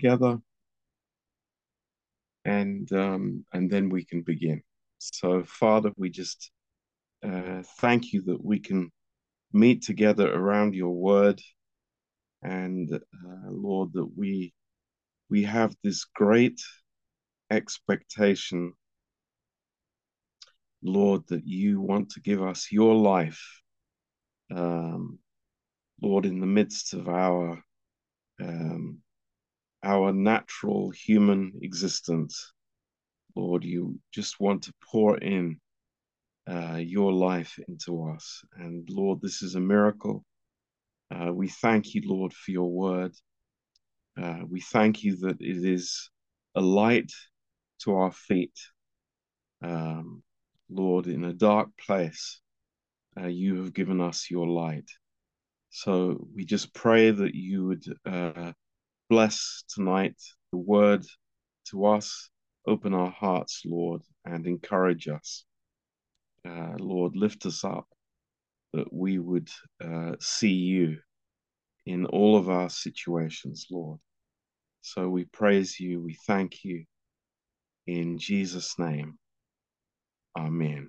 together, and um, and then we can begin. So, Father, we just uh, thank you that we can meet together around your word, and uh, Lord, that we we have this great expectation, Lord, that you want to give us your life, um, Lord, in the midst of our um, our natural human existence. Lord, you just want to pour in uh, your life into us. And Lord, this is a miracle. Uh, we thank you, Lord, for your word. Uh, we thank you that it is a light to our feet. Um, Lord, in a dark place, uh, you have given us your light. So we just pray that you would uh, bless tonight the word to us, open our hearts, Lord, and encourage us. Uh, Lord, lift us up that we would uh, see you in all of our situations, Lord. So we praise you, we thank you. In Jesus' name, Amen.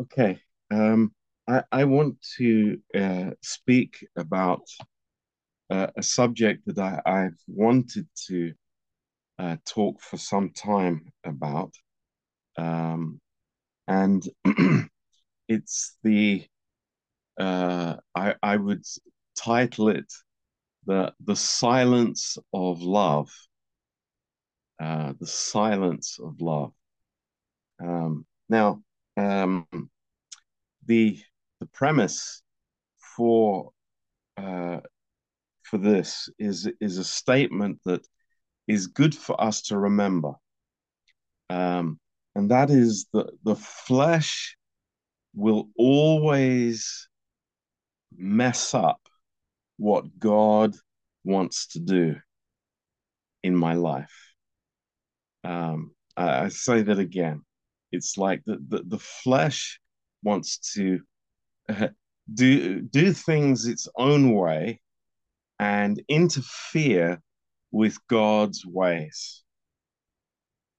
Okay, um, I, I want to uh, speak about uh, a subject that I, I've wanted to uh, talk for some time about. Um, and it's the, uh, I, I would title it the, the silence of love. Uh, the silence of love. Um, now, um, the the premise for uh, for this is is a statement that is good for us to remember, um, and that is that the flesh will always mess up what God wants to do in my life. Um, I, I say that again. It's like the, the, the flesh wants to uh, do do things its own way and interfere with God's ways.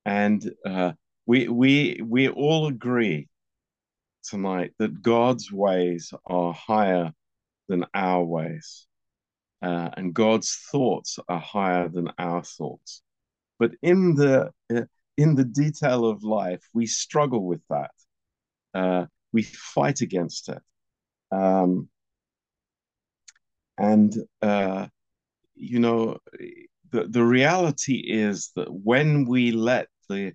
And uh, we we we all agree tonight that God's ways are higher than our ways, uh, and God's thoughts are higher than our thoughts. But in the uh, in the detail of life, we struggle with that. Uh, we fight against it. Um, and, uh, you know, the, the reality is that when we let the,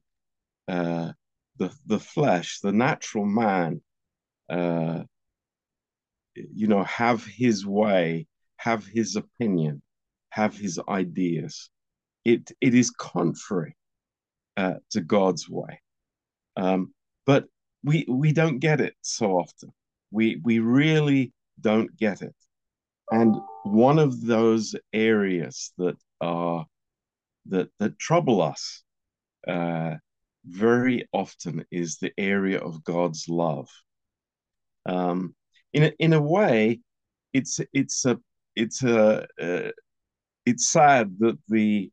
uh, the, the flesh, the natural man, uh, you know, have his way, have his opinion, have his ideas, it, it is contrary uh, to God's way. Um, but we we don't get it so often. We we really don't get it. And one of those areas that are that that trouble us uh, very often is the area of God's love. Um, in a, in a way, it's it's a it's a uh, it's sad that the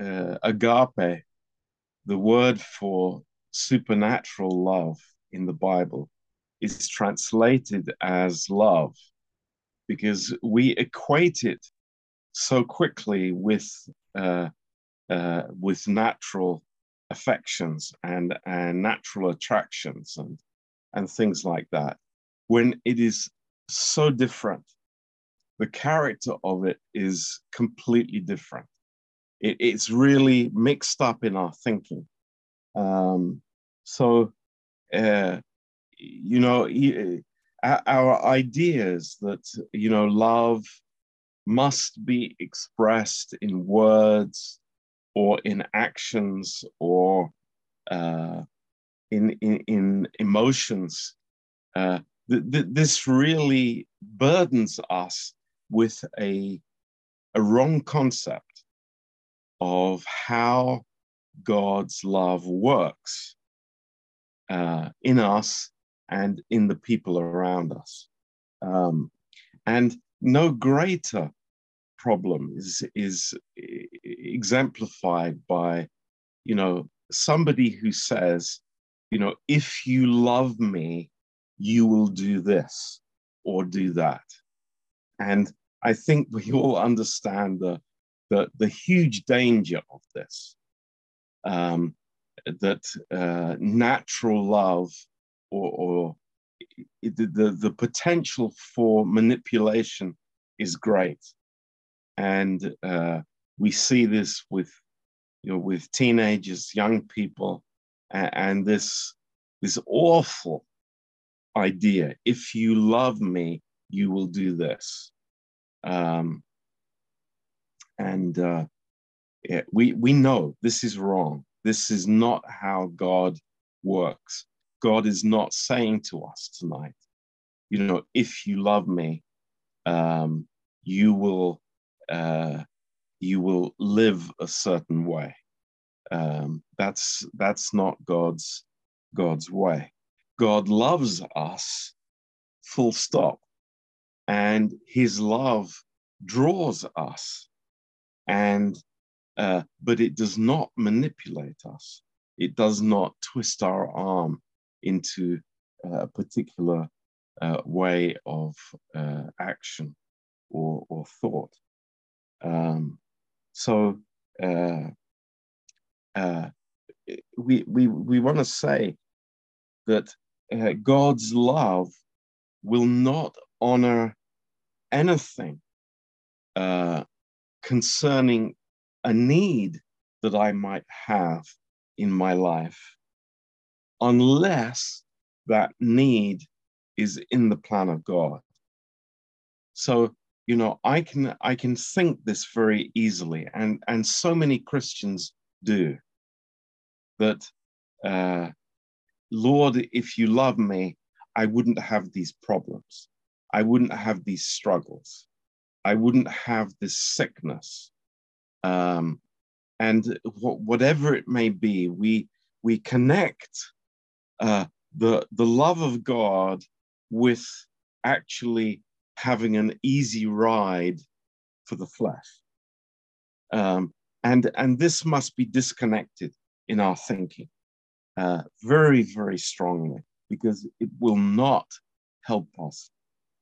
uh, agape the word for supernatural love in the Bible is translated as love because we equate it so quickly with uh, uh, with natural affections and and natural attractions and and things like that. When it is so different the character of it is completely different it, it's really mixed up in our thinking. Um, so, uh, you know, our ideas that, you know, love must be expressed in words or in actions or uh, in, in, in emotions. Uh, th- th- this really burdens us with a, a wrong concept of how God's love works uh, in us and in the people around us. Um, and no greater problem is, is exemplified by, you know, somebody who says, you know, if you love me, you will do this or do that. And I think we all understand the, the, the huge danger of this. Um, that uh, natural love or, or the, the, potential for manipulation is great. And uh, we see this with, you know, with teenagers, young people, and, and this, this awful idea. If you love me, you will do this. Um, and uh, yeah, we, we know this is wrong. This is not how God works. God is not saying to us tonight, you know, if you love me, um, you will uh, you will live a certain way. Um, that's that's not God's God's way. God loves us, full stop, and His love draws us, and uh, but it does not manipulate us. It does not twist our arm into a particular uh, way of uh, action or, or thought. Um, so uh, uh we, we, we want to say that uh, God's love will not honor anything uh, concerning a need that I might have in my life unless that need is in the plan of God. So, you know, I can I can think this very easily, and and so many Christians do. That, uh, Lord, if you love me, I wouldn't have these problems. I wouldn't have these struggles. I wouldn't have this sickness. Um, and wh- whatever it may be, we we connect uh, the the love of God with actually having an easy ride for the flesh. Um, and, and this must be disconnected in our thinking uh, very, very strongly because it will not help us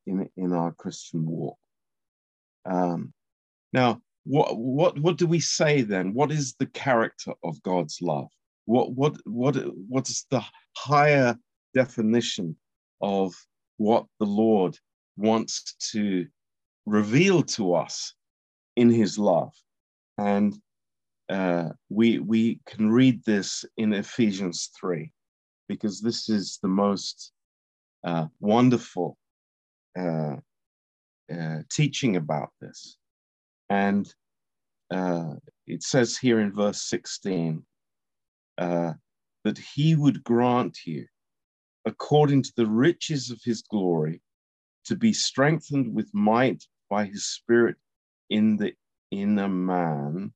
in, in our Christian walk. Um, now, what, what, what do we say then? What is the character of God's love? What, what, what, what is the higher definition of what the Lord wants to reveal to us in his love. And uh, we, we can read this in Ephesians 3, because this is the most uh, wonderful uh, uh teaching about this. And uh, it says here in verse 16 uh, that he would grant you according to the riches of his glory, to be strengthened with might by his spirit in the inner man.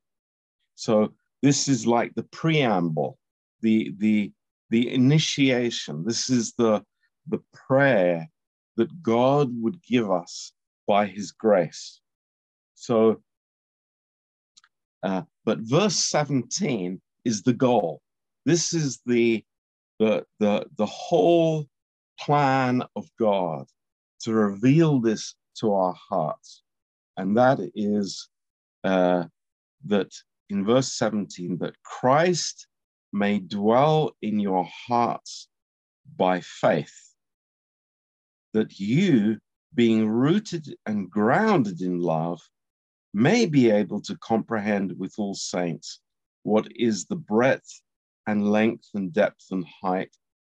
So this is like the preamble, the the the initiation. This is the the prayer that God would give us by his grace. So uh, but verse 17 is the goal. This is the the, the, the whole plan of God to reveal this to our hearts. And that is uh, that in verse 17, that Christ may dwell in your hearts by faith, that you, being rooted and grounded in love, may be able to comprehend with all saints what is the breadth and length and depth and height,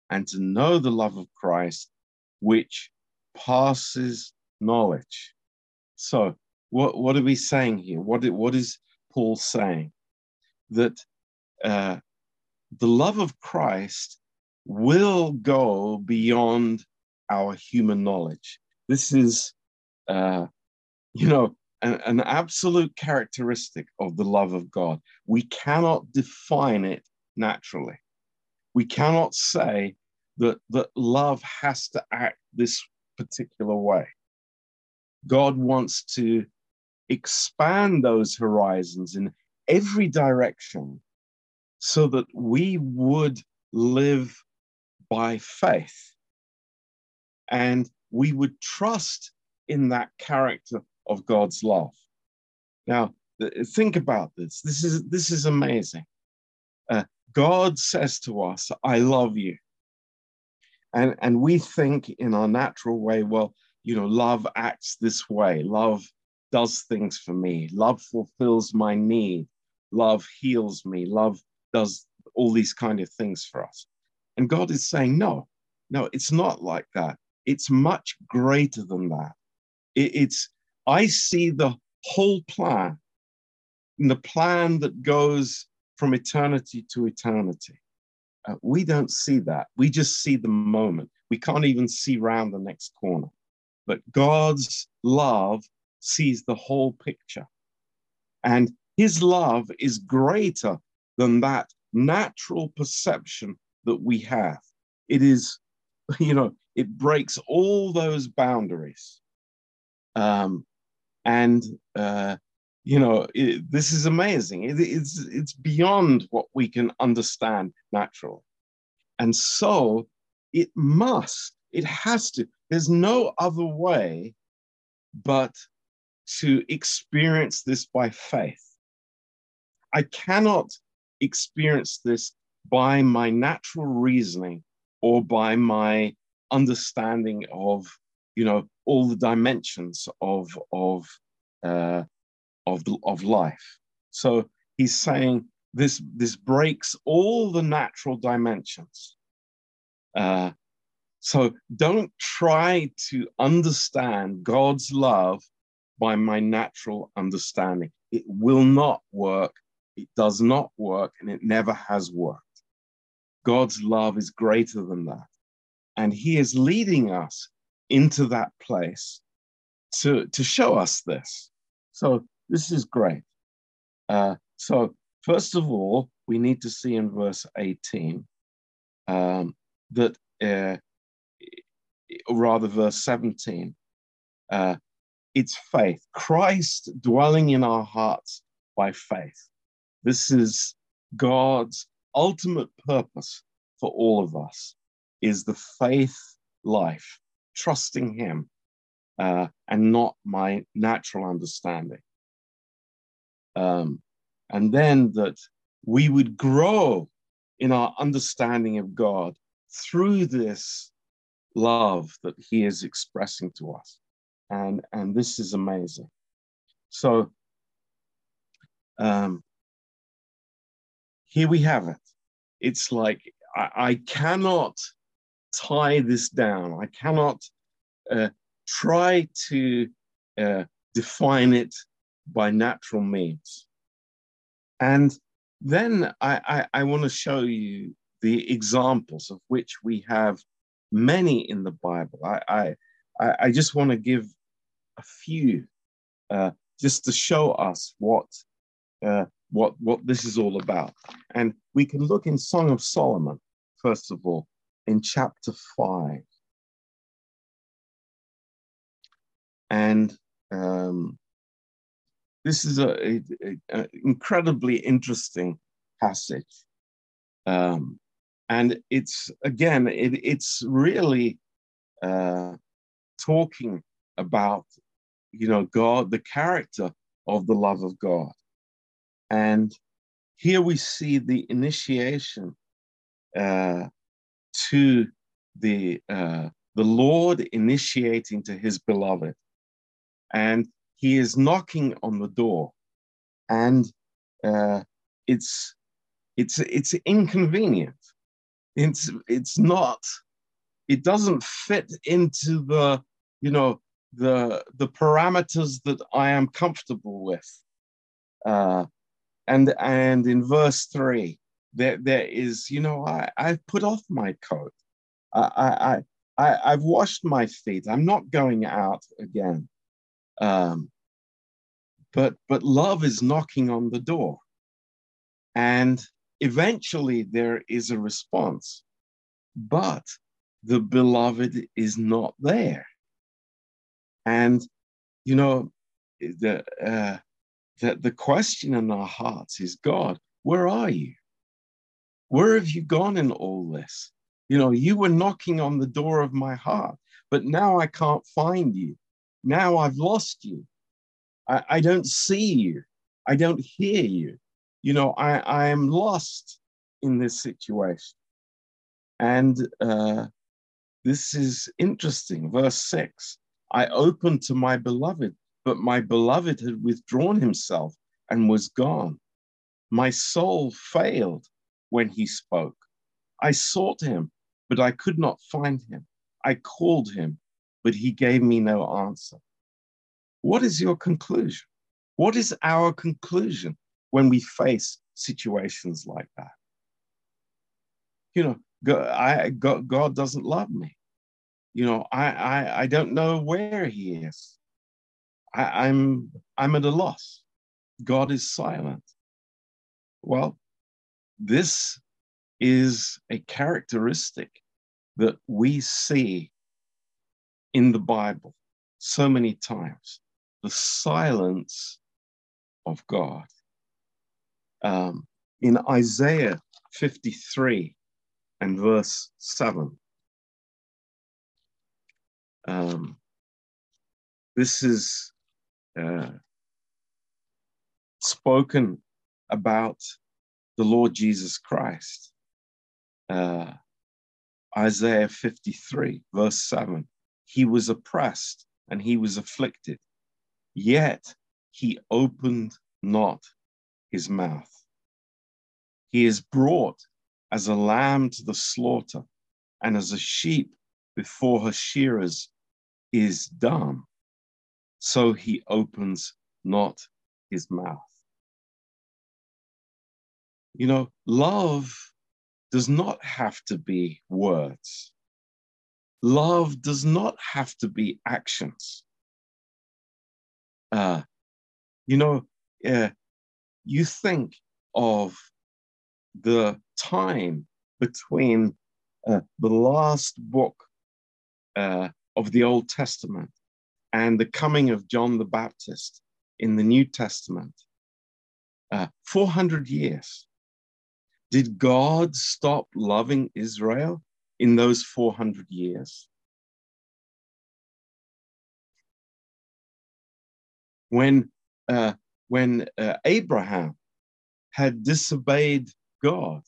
and to know the love of Christ, which passes knowledge. So, what, what are we saying here? What, what is Paul saying? That uh, the love of Christ will go beyond our human knowledge. This is, uh, you know, an, an absolute characteristic of the love of God. We cannot define it naturally. We cannot say that, that love has to act this particular way. God wants to expand those horizons in every direction so that we would live by faith and we would trust in that character of God's love. Now, think about this. This is this is amazing. Uh, God says to us, "I love you," and and we think in our natural way, well, you know, love acts this way. Love does things for me. Love fulfills my need. Love heals me. Love does all these kind of things for us. And God is saying, no, no, it's not like that. It's much greater than that. It, it's, I see the whole plan, the plan that goes from eternity to eternity. Uh, we don't see that. We just see the moment. We can't even see round the next corner. But God's love sees the whole picture. And his love is greater than that natural perception that we have. It is, you know, it breaks all those boundaries. Um, and, uh, you know, it, this is amazing. It, it's, it's beyond what we can understand naturally. And so it must, it has to, there's no other way but to experience this by faith. I cannot experience this by my natural reasoning or by my understanding of you know all the dimensions of of uh, of of life. So he's saying this this breaks all the natural dimensions. Uh, so don't try to understand God's love by my natural understanding. It will not work. It does not work, and it never has worked. God's love is greater than that. And He is leading us into that place to, to show us this. So, this is great. Uh, so, first of all, we need to see in verse 18 um, that, uh, rather, verse 17, uh, it's faith. Christ dwelling in our hearts by faith. This is God's ultimate purpose for all of us is the faith life, trusting Him uh, and not my natural understanding. Um, and then that we would grow in our understanding of God through this love that He is expressing to us and and this is amazing. So um, here we have it. It's like I, I cannot tie this down. I cannot uh, try to uh, define it by natural means. And then I, I, I want to show you the examples of which we have many in the Bible. I, I, I, just want to give a few uh, just to show us what uh, what what this is all about. And we can look in Song of Solomon first of all in chapter five, and um, this is a, a, incredibly interesting passage. Um, and it's again, it, it's really uh, talking about, you know, God, the character of the love of God. And here we see the initiation uh, to the uh, the Lord initiating to His beloved, and He is knocking on the door, and uh, it's it's it's inconvenient. It's it's not. It doesn't fit into the you know the the parameters that I am comfortable with. Uh, and and in verse three, there there is, you know, I I've put off my coat. I I I I've washed my feet. I'm not going out again. Um, but but love is knocking on the door, and eventually there is a response. But the beloved is not there. And, you know, the, uh, the, the question in our hearts is God, where are you? Where have you gone in all this? You know, you were knocking on the door of my heart, but now I can't find you. Now I've lost you. I, I don't see you. I don't hear you. You know, I, I am lost in this situation. And uh, this is interesting. Verse six I opened to my beloved, but my beloved had withdrawn himself and was gone. My soul failed when he spoke. I sought him, but I could not find him. I called him, but he gave me no answer. What is your conclusion? What is our conclusion when we face situations like that? You know, God, I, God, doesn't love me. You know, I, I, I don't know where he is. I, I'm, I'm at a loss. God is silent. Well, this is a characteristic that we see in the Bible so many times the silence of God. Um, in Isaiah 53 and verse 7, um, this is uh, spoken about the Lord Jesus Christ. Uh, Isaiah 53, verse 7. He was oppressed and he was afflicted, yet he opened not his mouth. He is brought as a lamb to the slaughter, and as a sheep before her shearers is dumb, so he opens not his mouth. You know, love does not have to be words. Love does not have to be actions. Uh, you know, uh, you think of the time between uh, the last book uh, of the Old Testament and the coming of John the Baptist in the New Testament. Uh, 400 years. Did God stop loving Israel in those 400 years? When, uh, when uh, Abraham had disobeyed God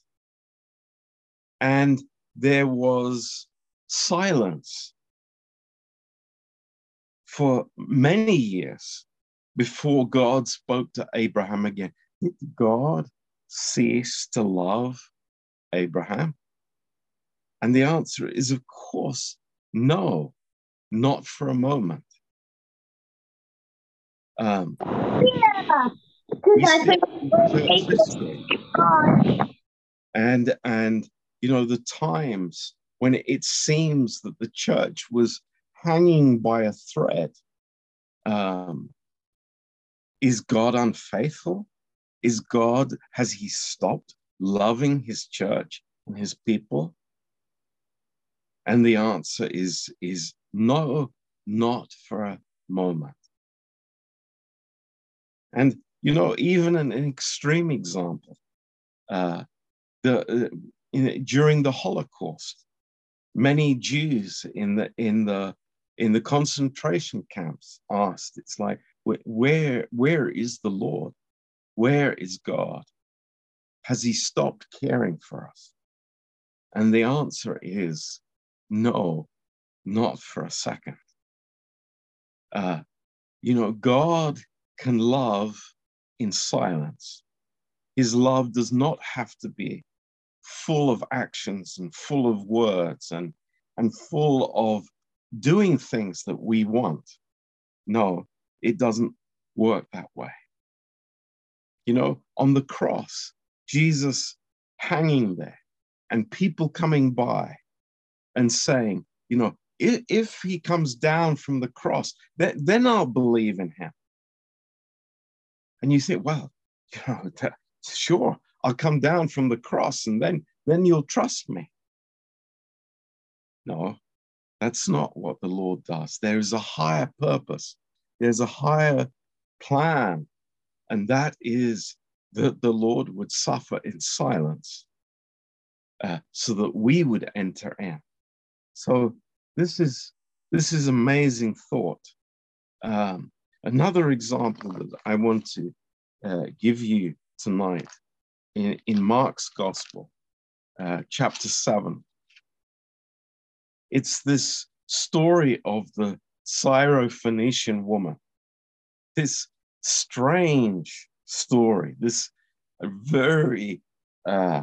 and there was silence for many years before God spoke to Abraham again. Did God cease to love Abraham? And the answer is, of course, no, not for a moment. Um, yeah, and and you know the times when it seems that the church was hanging by a thread. Um, is God unfaithful? Is God, has he stopped loving his church and his people? And the answer is, is no, not for a moment. And, you know, even an, an extreme example, uh, the, uh, in, during the Holocaust, many Jews in the, in, the, in the concentration camps asked, it's like, where, where is the Lord? Where is God? Has he stopped caring for us? And the answer is no, not for a second. Uh, you know, God can love in silence. His love does not have to be full of actions and full of words and, and full of doing things that we want. No, it doesn't work that way. You know, on the cross, Jesus hanging there and people coming by and saying, you know, if, if he comes down from the cross, then, then I'll believe in him. And you say, well, you know, sure, I'll come down from the cross and then, then you'll trust me. No, that's not what the Lord does. There is a higher purpose, there's a higher plan, and that is that the Lord would suffer in silence uh, so that we would enter in. So this is this is amazing thought. Um, another example that I want to uh, give you tonight in, in Mark's Gospel, uh, chapter 7. It's this story of the Syrophoenician woman, this strange story, this very, uh,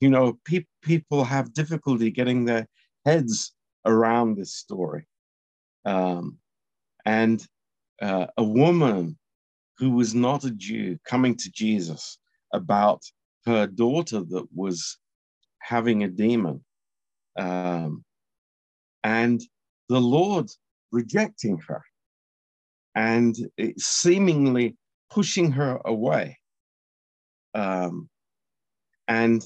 you know, pe- people have difficulty getting their heads around this story. Um, and uh, a woman who was not a Jew coming to Jesus about her daughter that was having a demon. Um, and the Lord rejecting her and seemingly pushing her away. Um, and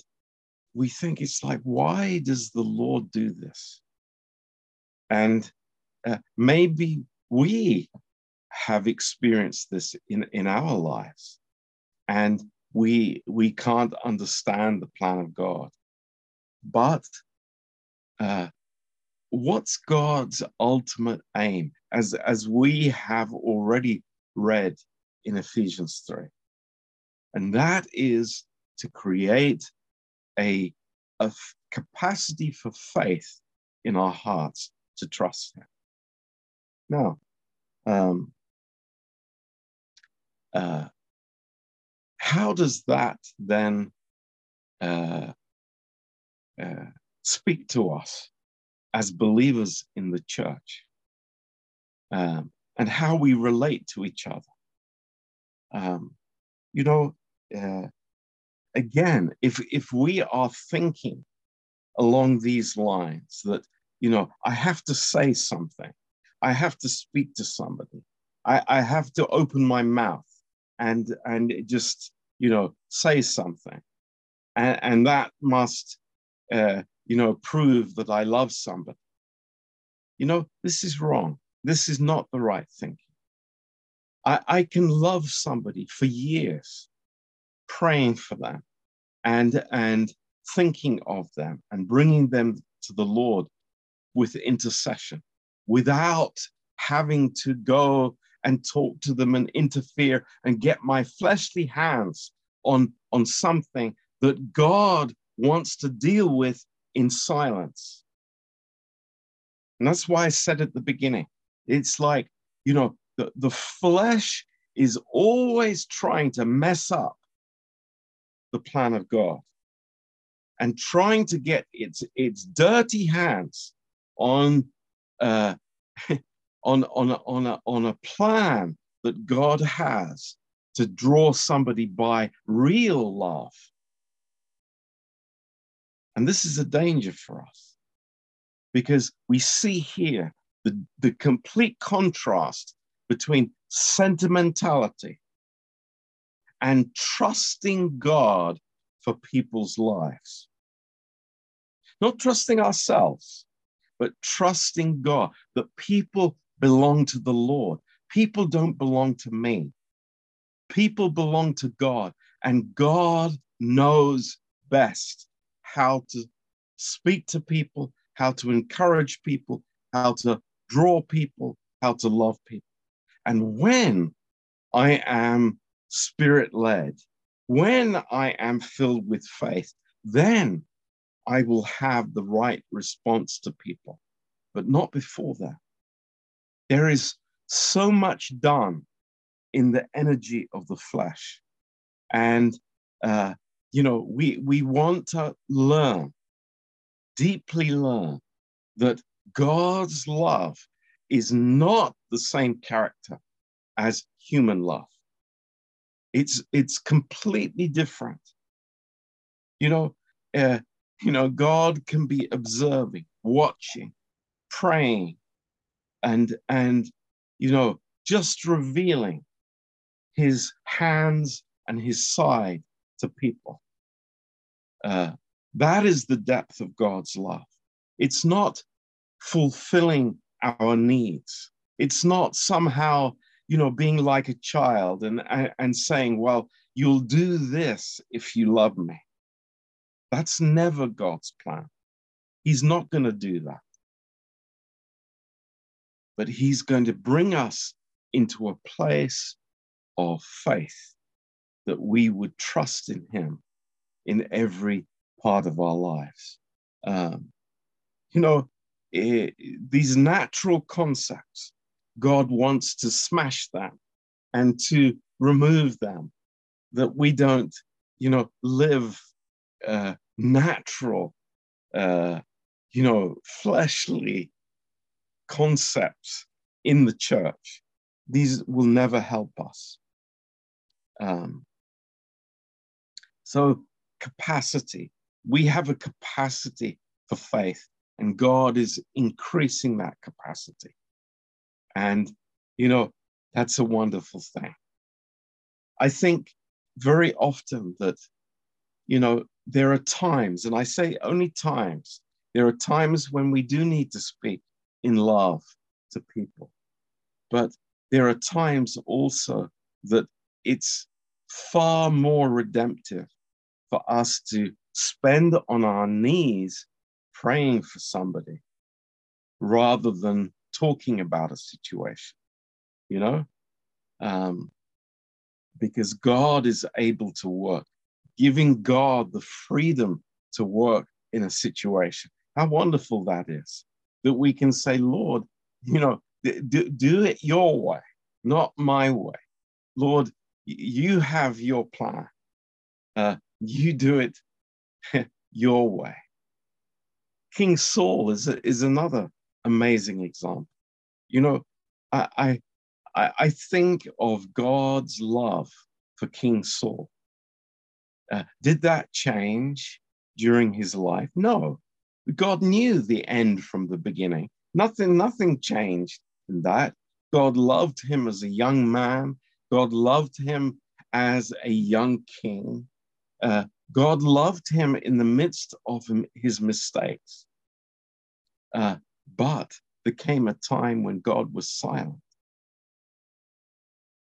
we think it's like, why does the Lord do this? And uh, maybe we have experienced this in, in our lives. And we, we can't understand the plan of God. But uh, what's God's ultimate aim, as, as we have already read in Ephesians 3? And that is to create a, a capacity for faith in our hearts to trust Him. Now, um, uh, how does that then uh, uh, speak to us as believers in the church um, and how we relate to each other? Um, you know, uh, again, if if we are thinking along these lines that you know I have to say something, I have to speak to somebody, I, I have to open my mouth and and just you know say something, and, and that must uh, you know prove that I love somebody. You know this is wrong. This is not the right thinking. I, I can love somebody for years praying for them and, and thinking of them and bringing them to the Lord with intercession without having to go and talk to them and interfere and get my fleshly hands on, on something that God wants to deal with in silence. And that's why I said at the beginning it's like, you know, the, the flesh is always trying to mess up the plan of God and trying to get its its dirty hands on uh, on on a, on a on a plan that God has to draw somebody by real love. And this is a danger for us because we see here the, the complete contrast between sentimentality and trusting God for people's lives. Not trusting ourselves, but trusting God that people belong to the Lord. People don't belong to me. People belong to God, and God knows best how to speak to people, how to encourage people, how to draw people, how to love people. And when I am spirit led, when I am filled with faith, then I will have the right response to people, but not before that. There is so much done in the energy of the flesh. And, uh, you know, we, we want to learn, deeply learn, that God's love is not the same character as human love. It's it's completely different. You know, uh, you know, God can be observing, watching, praying, and and you know, just revealing His hands and His side to people. Uh, that is the depth of God's love. It's not fulfilling our needs. It's not somehow, you know, being like a child and, and, saying, well, you'll do this if you love me. That's never God's plan. He's not going to do that. But He's going to bring us into a place of faith that we would trust in Him in every part of our lives. Um, you know, eh, these natural concepts, God wants to smash them and to remove them, that we don't, you know, live uh, natural, uh, you know, fleshly concepts in the church. These will never help us. Um, so, capacity. We have a capacity for faith, and God is increasing that capacity. And, you know, that's a wonderful thing. I think very often that, you know, there are times, and I say only times, there are times when we do need to speak in love to people. But there are times also that it's far more redemptive for us to spend on our knees praying for somebody rather than talking about a situation, you know? Um, because God is able to work, giving God the freedom to work in a situation. How wonderful that is that we can say, Lord, you know, do, do it your way, not my way. Lord, you have your plan. Uh, you do it your way. King Saul is, is another amazing example. You know, I, I, I think of God's love for King Saul. Uh, did that change during his life? No. God knew the end from the beginning. Nothing, nothing changed in that. God loved him as a young man. God loved him as a young king. Uh, God loved him in the midst of his mistakes. Uh, but there came a time when God was silent.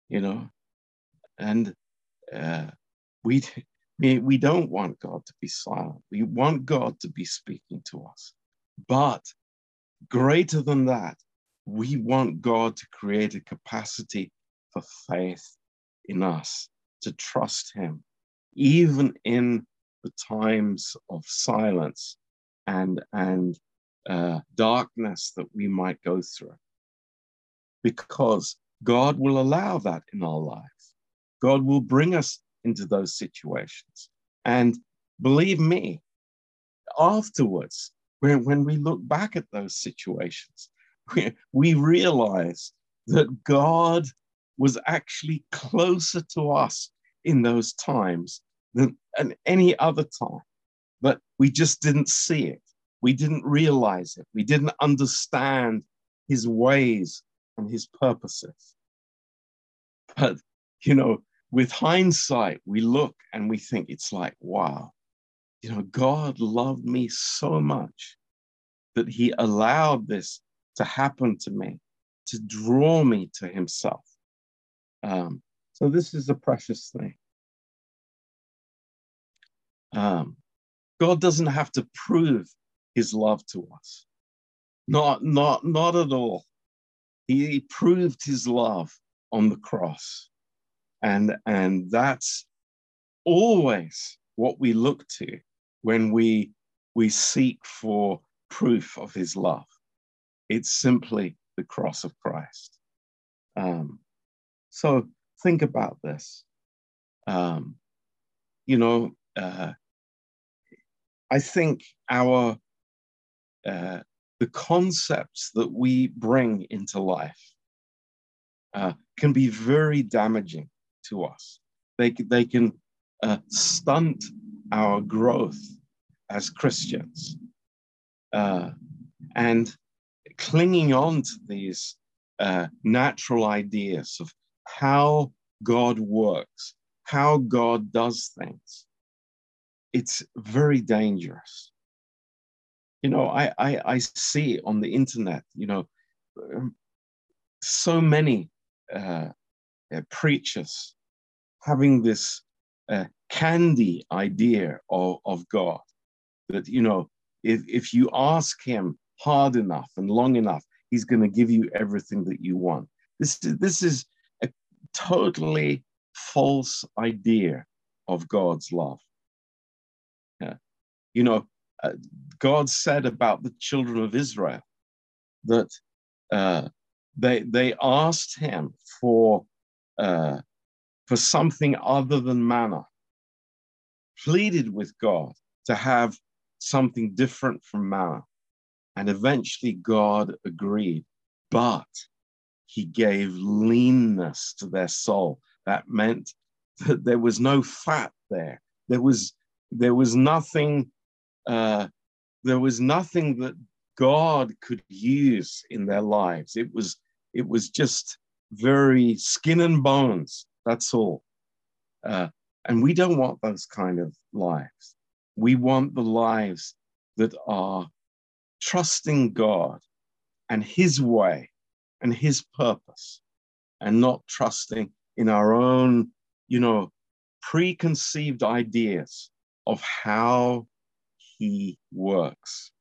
You know, and uh, we we, we don't want God to be silent. We want God to be speaking to us. But greater than that, we want God to create a capacity for faith in us, to trust Him, even in the times of silence and, and uh, darkness that we might go through. Because God will allow that in our lives. God will bring us into those situations. And believe me, afterwards, when, when we look back at those situations, we, we realize that God was actually closer to us in those times than at any other time. But we just didn't see it. We didn't realize it. We didn't understand his ways and his purposes. But, you know, with hindsight, we look and we think it's like, wow, you know, God loved me so much that he allowed this to happen to me, to draw me to himself. Um, so this is a precious thing. Um, God doesn't have to prove his love to us. Not, not, not at all. He proved his love on the cross. And, and that's always what we look to when we, we seek for proof of his love. It's simply the cross of Christ. Um, so think about this. Um, you know, uh, I think our uh, the concepts that we bring into life uh, can be very damaging to us. They, they can uh, stunt our growth as Christians. Uh, and clinging on to these uh, natural ideas of how God works, how God does things, it's very dangerous. You know, I, I, I see on the internet, you know, um, so many uh, uh, preachers having this uh, candy idea of, of God that, you know, if, if you ask him hard enough and long enough, he's going to give you everything that you want. This, this is totally false idea of God's love. Yeah. You know, uh, God said about the children of Israel that uh, they they asked him for uh, for something other than manna, pleaded with God to have something different from manna, and eventually God agreed, but He gave leanness to their soul. That meant that there was no fat there. There was there was nothing. Uh, there was nothing that God could use in their lives. It was it was just very skin and bones. That's all. Uh, and we don't want those kind of lives. We want the lives that are trusting God and His way and His purpose, and not trusting in our own, you know, preconceived ideas of how He works.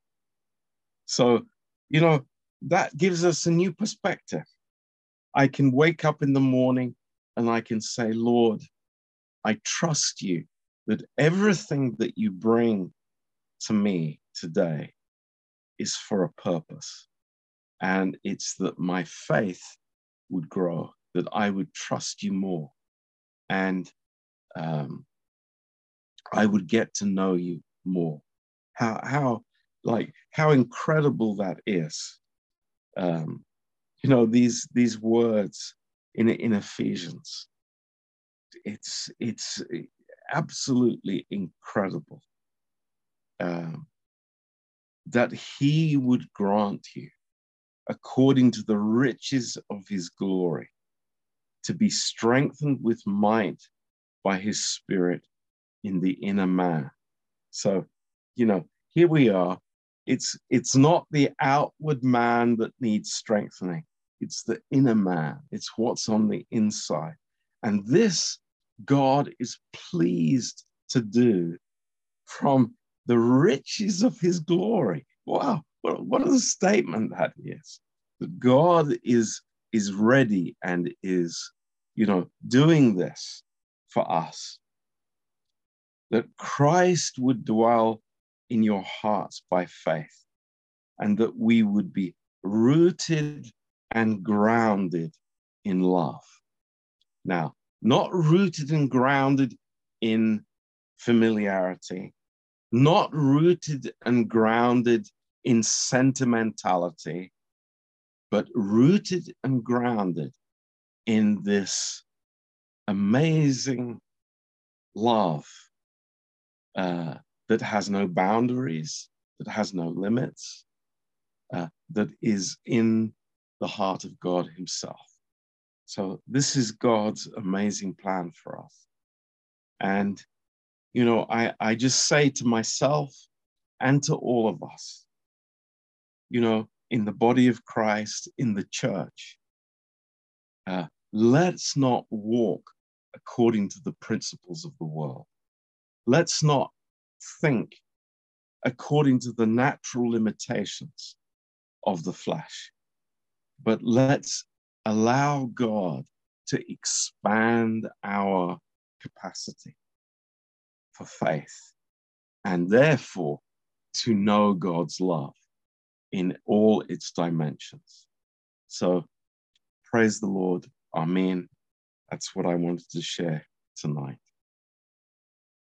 So, you know, that gives us a new perspective. I can wake up in the morning and I can say, Lord, I trust you that everything that you bring to me today is for a purpose. And it's that my faith would grow, that I would trust you more. And um, I would get to know you more. How, how, like, how incredible that is um, you know these these words in in Ephesians. It's it's absolutely incredible um, that He would grant you, according to the riches of His glory, to be strengthened with might by His Spirit in the inner man. So, you know, here we are it's, it's not the outward man that needs strengthening, it's the inner man, it's what's on the inside. And this God is pleased to do from the riches of his glory. Wow, what, a statement that is. That God is, is ready and is, you know, doing this for us. That Christ would dwell in your hearts by faith, and that we would be rooted and grounded in love. Now, not rooted and grounded in familiarity, not rooted and grounded in sentimentality, but rooted and grounded in this amazing love uh, that has no boundaries, that has no limits, uh, that is in the heart of God Himself. So, this is God's amazing plan for us. And, you know, I, I just say to myself and to all of us, you know, in the body of Christ, in the church, uh, let's not walk according to the principles of the world. Let's not think according to the natural limitations of the flesh. But let's allow God to expand our capacity for faith and therefore to know God's love in all its dimensions. So praise the Lord. Amen. That's what I wanted to share tonight.